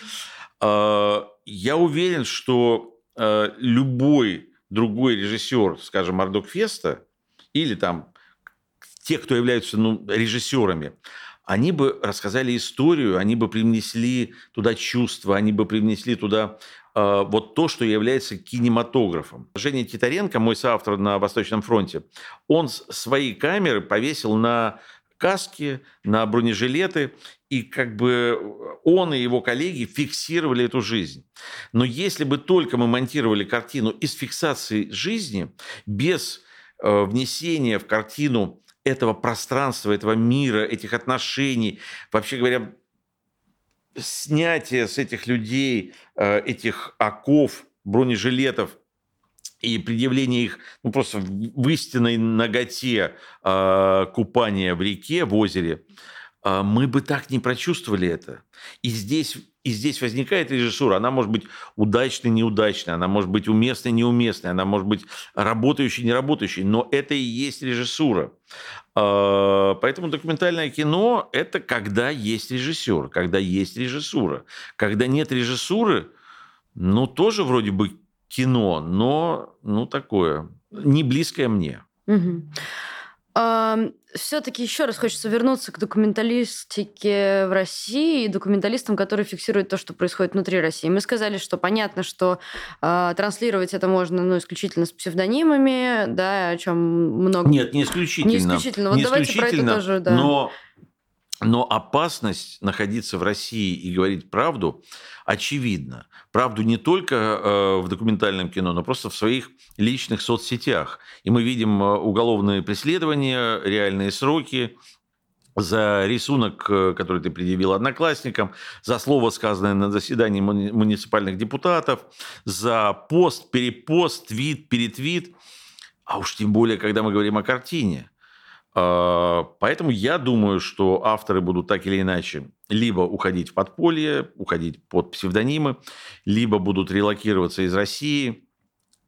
А, я уверен, что а, любой другой режиссер, скажем, Мардок Феста, или там те, кто являются ну, режиссерами, они бы рассказали историю, они бы привнесли туда чувства, они бы привнесли туда э, вот то, что является кинематографом. Женя Титаренко, мой соавтор на Восточном фронте, он свои камеры повесил на каски, на бронежилеты, и как бы он и его коллеги фиксировали эту жизнь. Но если бы только мы монтировали картину из фиксации жизни, без э, внесения в картину этого пространства, этого мира, этих отношений, вообще говоря, снятие с этих людей э, этих оков, бронежилетов и предъявление их ну, просто в истинной ноготе э, купания в реке, в озере, э, мы бы так не прочувствовали это. И здесь, и здесь возникает режиссура. Она может быть удачной, неудачной, она может быть уместной, неуместной, она может быть работающей, неработающей, но это и есть режиссура. Э, поэтому документальное кино – это когда есть режиссер, когда есть режиссура. Когда нет режиссуры, ну, тоже вроде бы кино, но, ну, такое, не близкое мне. Угу. Все-таки еще раз хочется вернуться к документалистике в России и документалистам, которые фиксируют то, что происходит внутри России. Мы сказали, что понятно, что э, транслировать это можно ну, исключительно с псевдонимами, да, о чем много. Нет, не исключительно. Не исключительно. Вот не давайте исключительно, про это тоже, да. Но но опасность находиться в России и говорить правду очевидна. Правду не только э, в документальном кино, но просто в своих личных соцсетях. И мы видим э, уголовные преследования, реальные сроки, за рисунок, э, который ты предъявил одноклассникам, за слово, сказанное на заседании муниципальных депутатов, за пост, перепост, твит, перетвит. А уж тем более, когда мы говорим о картине – поэтому я думаю, что авторы будут так или иначе либо уходить в подполье, уходить под псевдонимы, либо будут релокироваться из России.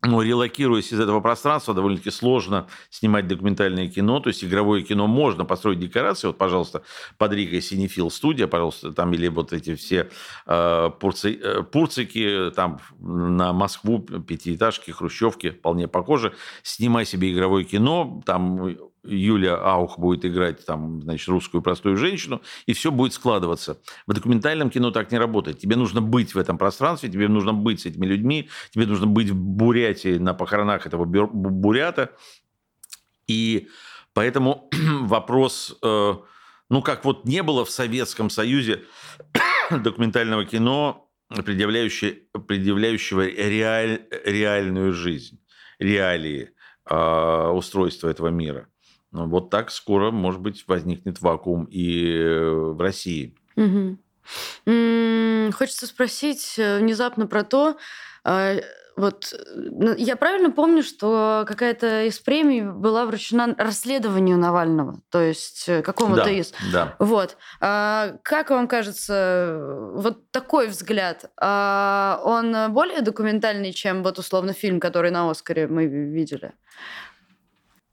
Но релокируясь из этого пространства, довольно-таки сложно снимать документальное кино. То есть игровое кино можно построить декорации. Вот, пожалуйста, под Ригой Синефил студия, пожалуйста, там или вот эти все э, пурци, э, пурцики, там на Москву, пятиэтажки, хрущевки, вполне похоже. Снимай себе игровое кино, там Юля Аух будет играть там, значит, русскую простую женщину, и все будет складываться. В документальном кино так не работает. Тебе нужно быть в этом пространстве, тебе нужно быть с этими людьми, тебе нужно быть в Бурятии на похоронах этого бурята. И поэтому вопрос, э, ну, как вот не было в Советском Союзе документального кино, предъявляющего, предъявляющего реаль, реальную жизнь, реалии э, устройства этого мира. Ну, вот так скоро, может быть, возникнет вакуум и э, в России. Угу. Хочется спросить э, внезапно про то, а, Вот ну, я правильно помню, что какая-то из премий была вручена расследованию Навального, то есть э, какому-то Да, из. да. Вот. А как вам кажется, вот такой взгляд, а он более документальный, чем вот условно фильм, который на Оскаре мы видели?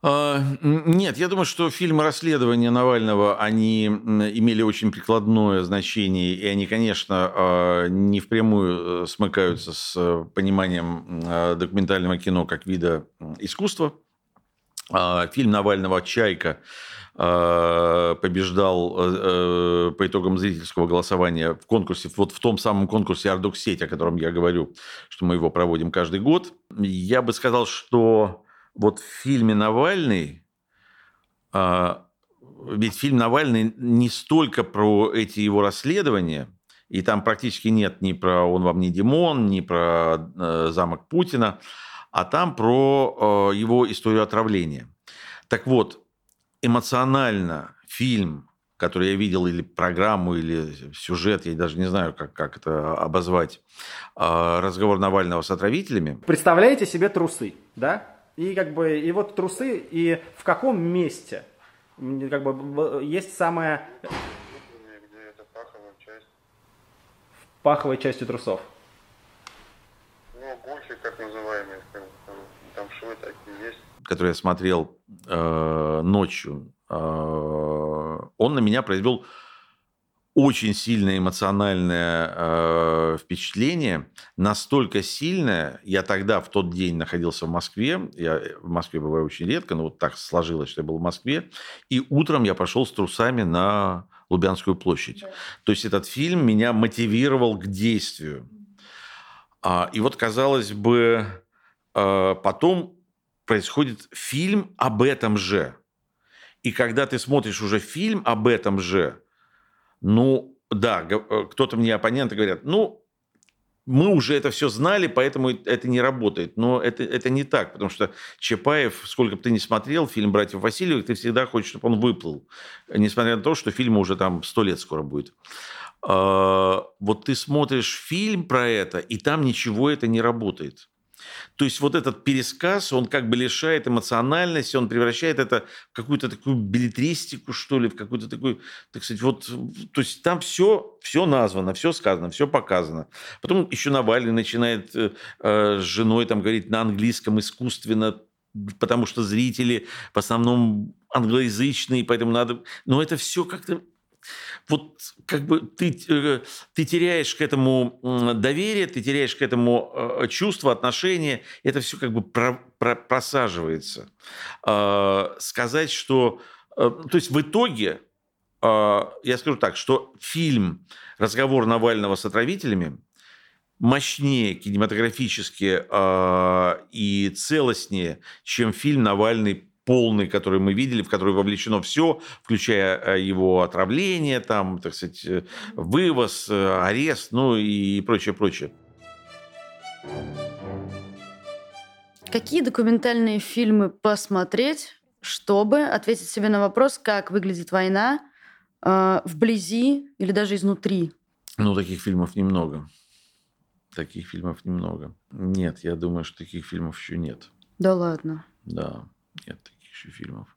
А, Нет, я думаю, что фильмы расследования Навального, они имели очень прикладное значение, и они, конечно, а, не впрямую э, смыкаются с э, пониманием а, документального кино как вида искусства. Фильм Навального «Чайка» побеждал э, по итогам зрительского голосования в конкурсе, вот в том самом конкурсе «Ардоксеть», о котором я говорю, что мы его проводим каждый год. Я бы сказал, что вот в фильме «Навальный», а, ведь фильм «Навальный» не столько про эти его расследования, и там практически нет ни про «Он вам не Димон», ни про э, замок Путина, а там про э, его историю отравления. Так вот, эмоционально фильм, который я видел, или программу, или сюжет, я даже не знаю, как, как это обозвать, э, разговор Навального с отравителями, Представляете себе трусы, да? И как бы и вот трусы и в каком месте как бы в- есть самая Где это паховая часть? паховой части трусов. Ну, гульфи, как называемые, там швы такие есть. который я смотрел э, ночью, э, он на меня произвел очень сильное эмоциональное э, впечатление, настолько сильное, я тогда в тот день находился в Москве, я в Москве бываю очень редко, но вот так сложилось, что я был в Москве, и утром я пошел с трусами на Лубянскую площадь. То есть этот фильм меня мотивировал к действию. А, и вот, казалось бы, э, потом происходит фильм об этом же. И когда ты смотришь уже фильм об этом же, ну, да, э, кто-то мне, оппоненты говорят, ну, мы уже это все знали, поэтому это не работает. Но это, это не так, потому что Чапаев, сколько бы ты ни смотрел фильм «Братьев Васильевых», ты всегда хочешь, чтобы он выплыл. Несмотря на то, что фильму уже там сто лет скоро будет. А, Вот ты смотришь фильм про это, и там ничего это не работает. То есть вот этот пересказ, он как бы лишает эмоциональности, он превращает это в какую-то такую билетристику, что ли, в какую-то такую, так сказать, вот, то есть там все, все названо, все сказано, все показано. Потом еще Навальный начинает э, э, с женой там говорить на английском искусственно, потому что зрители в основном англоязычные, поэтому надо... Но это все как-то вот как бы ты, э, ты теряешь к этому доверие, ты теряешь к этому э, чувство, отношение, это все как бы про- про- просаживается. А, Сказать, что... э, То есть в итоге, а, я скажу так, что фильм «Разговор Навального с отравителями» мощнее кинематографически а, и целостнее, чем фильм «Навальный полный, который мы видели, в который вовлечено все, включая э, его отравление, там, так сказать, э, вывоз, э, арест, ну и прочее, прочее. Какие документальные фильмы посмотреть, чтобы ответить себе на вопрос, как выглядит война э, вблизи или даже изнутри? Ну, таких фильмов немного. Таких фильмов немного. Нет, я думаю, что таких фильмов еще нет. Да ладно. Да, нет еще фильмов.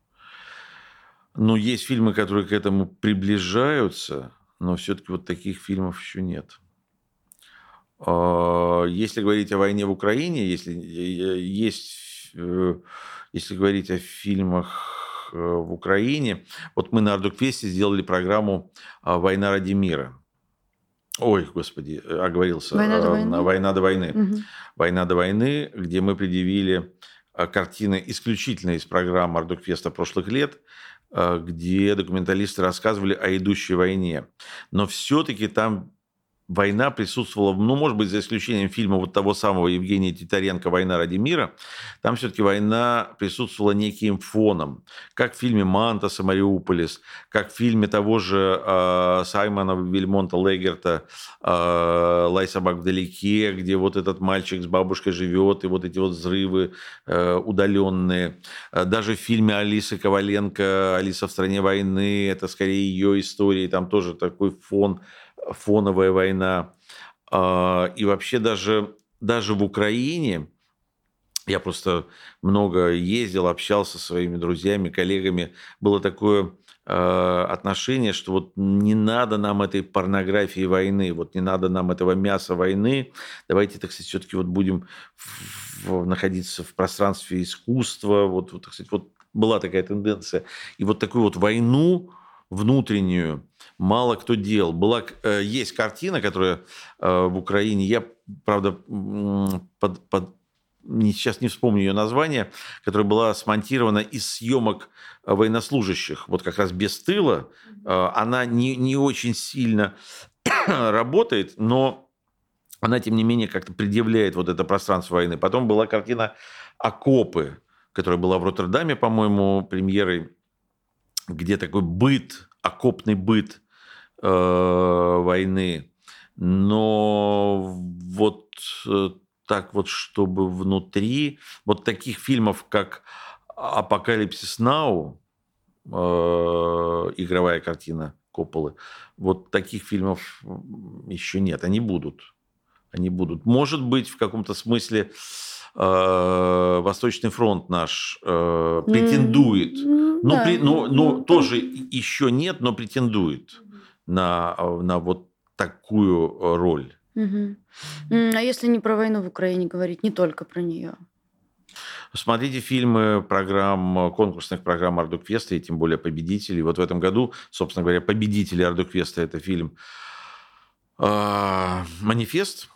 Но есть фильмы, которые к этому приближаются, но все-таки вот таких фильмов еще нет. А, Если говорить о войне в Украине, если э, есть, э, если говорить о фильмах э, в Украине, вот мы на Ардукфесте сделали программу а, «Война ради мира». Ой, господи, оговорился. «Война до А, войны»? «Война до войны». Мгм. «Война до войны», где мы предъявили картины исключительно из программ Ардукфеста прошлых лет, а, где документалисты рассказывали о идущей войне. Но все-таки там война присутствовала, ну, может быть, за исключением фильма вот того самого Евгения Титаренко «Война ради мира», там все-таки война присутствовала неким фоном, как в фильме «Мантаса», «Мариуполис», как в фильме того же э, Саймона Вильмонта Легерта э, «Лай собак вдалеке», где вот этот мальчик с бабушкой живет, и вот эти вот взрывы э, удаленные. Э, Даже в фильме Алисы Коваленко «Алиса в стране войны», это скорее ее история, там тоже такой фон, фоновая война. А, И вообще даже даже в Украине, я просто много ездил, общался со своими друзьями, коллегами, было такое э, отношение, что вот не надо нам этой порнографии войны, вот не надо нам этого мяса войны, давайте, так сказать, все-таки вот будем в, находиться в пространстве искусства, вот, вот, так сказать, вот была такая тенденция. И вот такую вот войну внутреннюю мало кто делал. Была, э, есть картина, которая э, в Украине, я, правда, под, под, сейчас не вспомню ее название, которая была смонтирована из съемок военнослужащих, вот как раз без тыла. Э, она не, не очень сильно работает, но она, тем не менее, как-то предъявляет вот это пространство войны. Потом была картина «Окопы», которая была в Роттердаме, по-моему, премьерой, где такой быт, окопный быт э, войны. Но вот э, так вот, чтобы внутри вот таких фильмов, как «Апокалипсис Нау», э, игровая картина Копполы, вот таких фильмов еще нет. Они будут. Они будут. Может быть, в каком-то смысле э, Восточный фронт наш э, претендует, mm, ну, да. при, ну, ну, тоже еще нет, но претендует на, на вот такую роль. Угу. А если не про войну в Украине говорить, не только про нее? Смотрите фильмы программ, конкурсных программ Ардуквеста, и тем более победителей. Вот в этом году, собственно говоря, победители Ардуквеста – это фильм э, «Манифест»,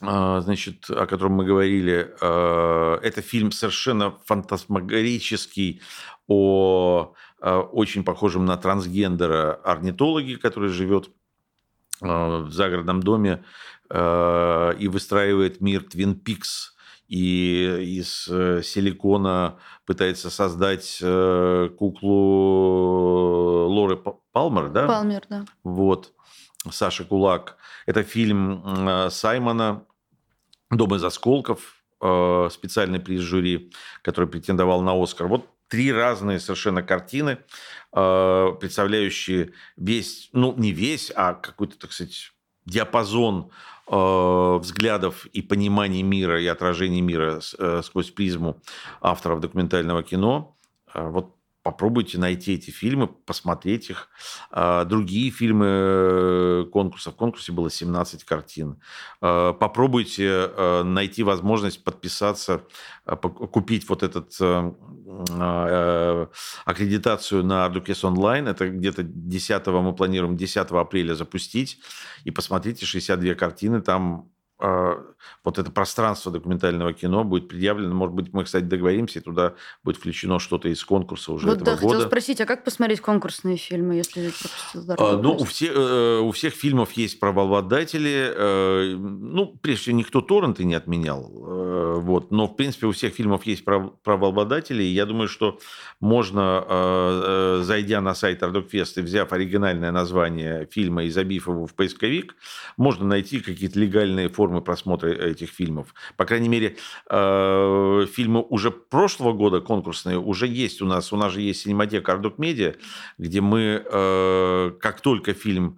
а, значит, о котором мы говорили, а, это фильм совершенно фантасмагорический о очень похожем на трансгендера орнитологе, который живет в загородном доме и выстраивает мир Твин Пикс и из э, силикона пытается создать э, куклу Лоры Палмер, да? Палмер, да. Вот. Саша Кулак. Это фильм Саймона «Дом из осколков», э, специальный приз жюри, который претендовал на «Оскар». Вот три разные совершенно картины, э, представляющие весь, ну, не весь, а какой-то, так сказать, диапазон э, взглядов и понимания мира и отражения мира сквозь призму авторов документального кино. Вот попробуйте найти эти фильмы, посмотреть их. А, другие фильмы э, конкурса. В конкурсе было 17 картин. А, попробуйте э, найти возможность подписаться, э, купить вот этот а, аккредитацию на Ardukes онлайн. Это где-то 10 мы планируем 10 апреля запустить. И посмотрите 62 картины. Там вот это пространство документального кино будет предъявлено. Может быть, мы, кстати, договоримся, и туда будет включено что-то из конкурса уже вот этого да, года. хотела спросить, а как посмотреть конкурсные фильмы, если а, Ну, у, все, э, у всех фильмов есть правообладатели. Э, ну, прежде всего, никто торренты не отменял. Э, вот. Но, в принципе, у всех фильмов есть правообладатели. И я думаю, что можно, зайдя на сайт Ардокфест и взяв оригинальное название фильма и забив его в поисковик, можно найти какие-то легальные формы формы просмотра этих фильмов. По крайней мере, э, фильмы уже прошлого года конкурсные уже есть у нас. У нас же есть синематека Ардук Медиа, где мы, э, как только фильм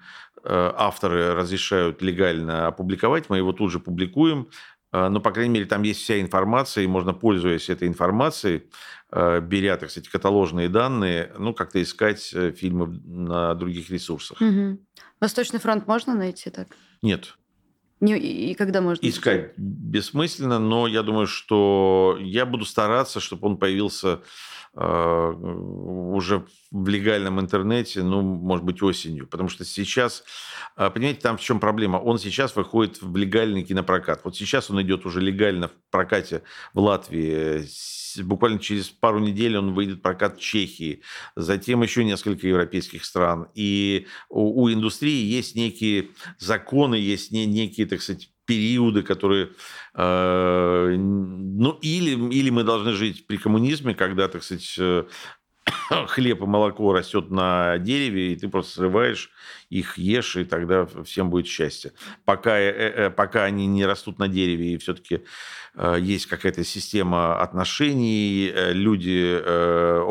э, авторы разрешают легально опубликовать, мы его тут же публикуем. Но, по крайней мере, там есть вся информация, и можно, пользуясь этой информацией, беря, так сказать, каталожные данные, ну, как-то искать фильмы на других ресурсах. Угу. Восточный фронт можно найти так? Нет. Не, и когда можно искать бессмысленно, но я думаю, что я буду стараться, чтобы он появился э, уже в легальном интернете, ну, может быть, осенью. Потому что сейчас, э, понимаете, там в чем проблема? Он сейчас выходит в легальный кинопрокат. Вот сейчас он идет уже легально в прокате в Латвии буквально через пару недель он выйдет в прокат в Чехии, затем еще несколько европейских стран. И у, у индустрии есть некие законы, есть не, некие, так сказать, периоды, которые, э, ну, или, или мы должны жить при коммунизме, когда, так сказать, э, хлеб и молоко растет на дереве, и ты просто срываешь их, ешь, и тогда всем будет счастье. Пока, э, э, пока они не растут на дереве, и все-таки э, есть какая-то система отношений, люди,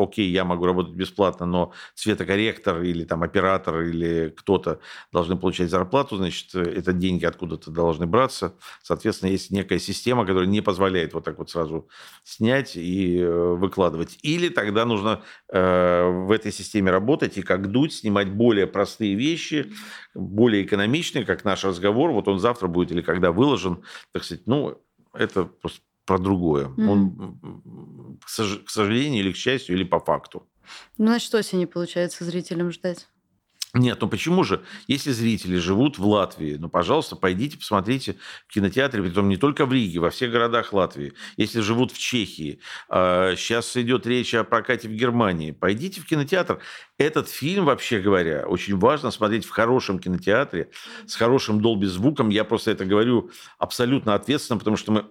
окей, я могу работать бесплатно, но цветокорректор или там оператор или кто-то должны получать зарплату, значит, это деньги откуда-то должны браться. Соответственно, есть некая система, которая не позволяет вот так вот сразу снять и выкладывать. Или тогда нужно в этой системе работать и как дуть, снимать более простые вещи, более экономичные, как наш разговор. Вот он завтра будет или когда выложен, так сказать, ну, это просто про другое. Mm-hmm. Он, к сожалению, или к счастью, или по факту. Ну, значит, осени, получается, зрителям ждать. Нет, ну почему же, если зрители живут в Латвии, ну, пожалуйста, пойдите, посмотрите в кинотеатре, притом не только в Риге, во всех городах Латвии. Если живут в Чехии, сейчас идет речь о прокате в Германии, пойдите в кинотеатр. Этот фильм, вообще говоря, очень важно смотреть в хорошем кинотеатре, с хорошим долби звуком. Я просто это говорю абсолютно ответственно, потому что мы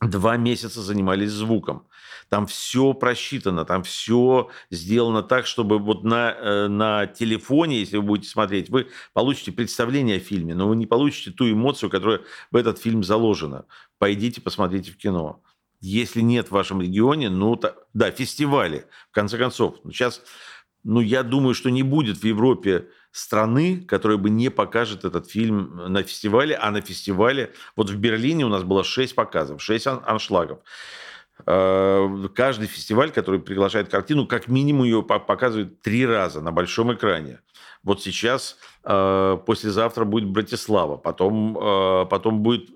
два месяца занимались звуком. Там все просчитано, там все сделано так, чтобы вот на, э, на телефоне, если вы будете смотреть, вы получите представление о фильме, но вы не получите ту эмоцию, которая в этот фильм заложена. Пойдите, посмотрите в кино. Если нет в вашем регионе, ну, то, да, фестивали, в конце концов. Сейчас, ну, я думаю, что не будет в Европе страны, которая бы не покажет этот фильм на фестивале, а на фестивале, вот в Берлине у нас было 6 показов, 6 аншлагов. Э, каждый фестиваль, который приглашает картину, как минимум ее показывает три раза на большом экране. Вот сейчас, э, послезавтра будет Братислава, потом, э, потом будет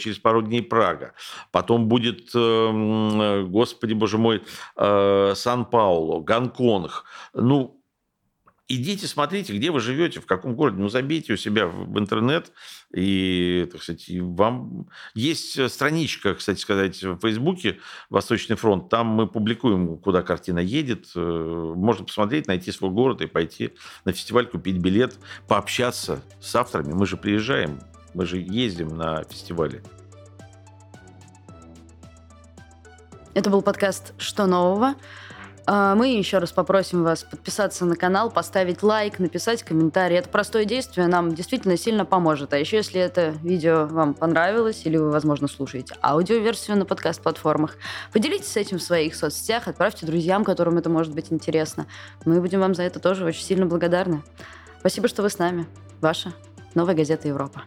через пару дней Прага, потом будет, господи боже мой, Сан-Пауло, Гонконг. Ну, идите, смотрите, где вы живете, в каком городе. Ну, забейте у себя в интернет. И, так сказать, вам... Есть страничка, кстати сказать, в Фейсбуке «Восточный фронт». Там мы публикуем, куда картина едет. Э, можно посмотреть, найти свой город и пойти на фестиваль, купить билет, пообщаться с авторами. Мы же приезжаем, мы же ездим на фестивали. Это был подкаст «Что нового?». А, мы еще раз попросим вас подписаться на канал, поставить лайк, написать комментарий. Это простое действие нам действительно сильно поможет. А еще, если это видео вам понравилось, или вы, возможно, слушаете аудиоверсию на подкаст-платформах, поделитесь этим в своих соцсетях, отправьте друзьям, которым это может быть интересно. Мы будем вам за это тоже очень сильно благодарны. Спасибо, что вы с нами. Ваша новая газета Европа.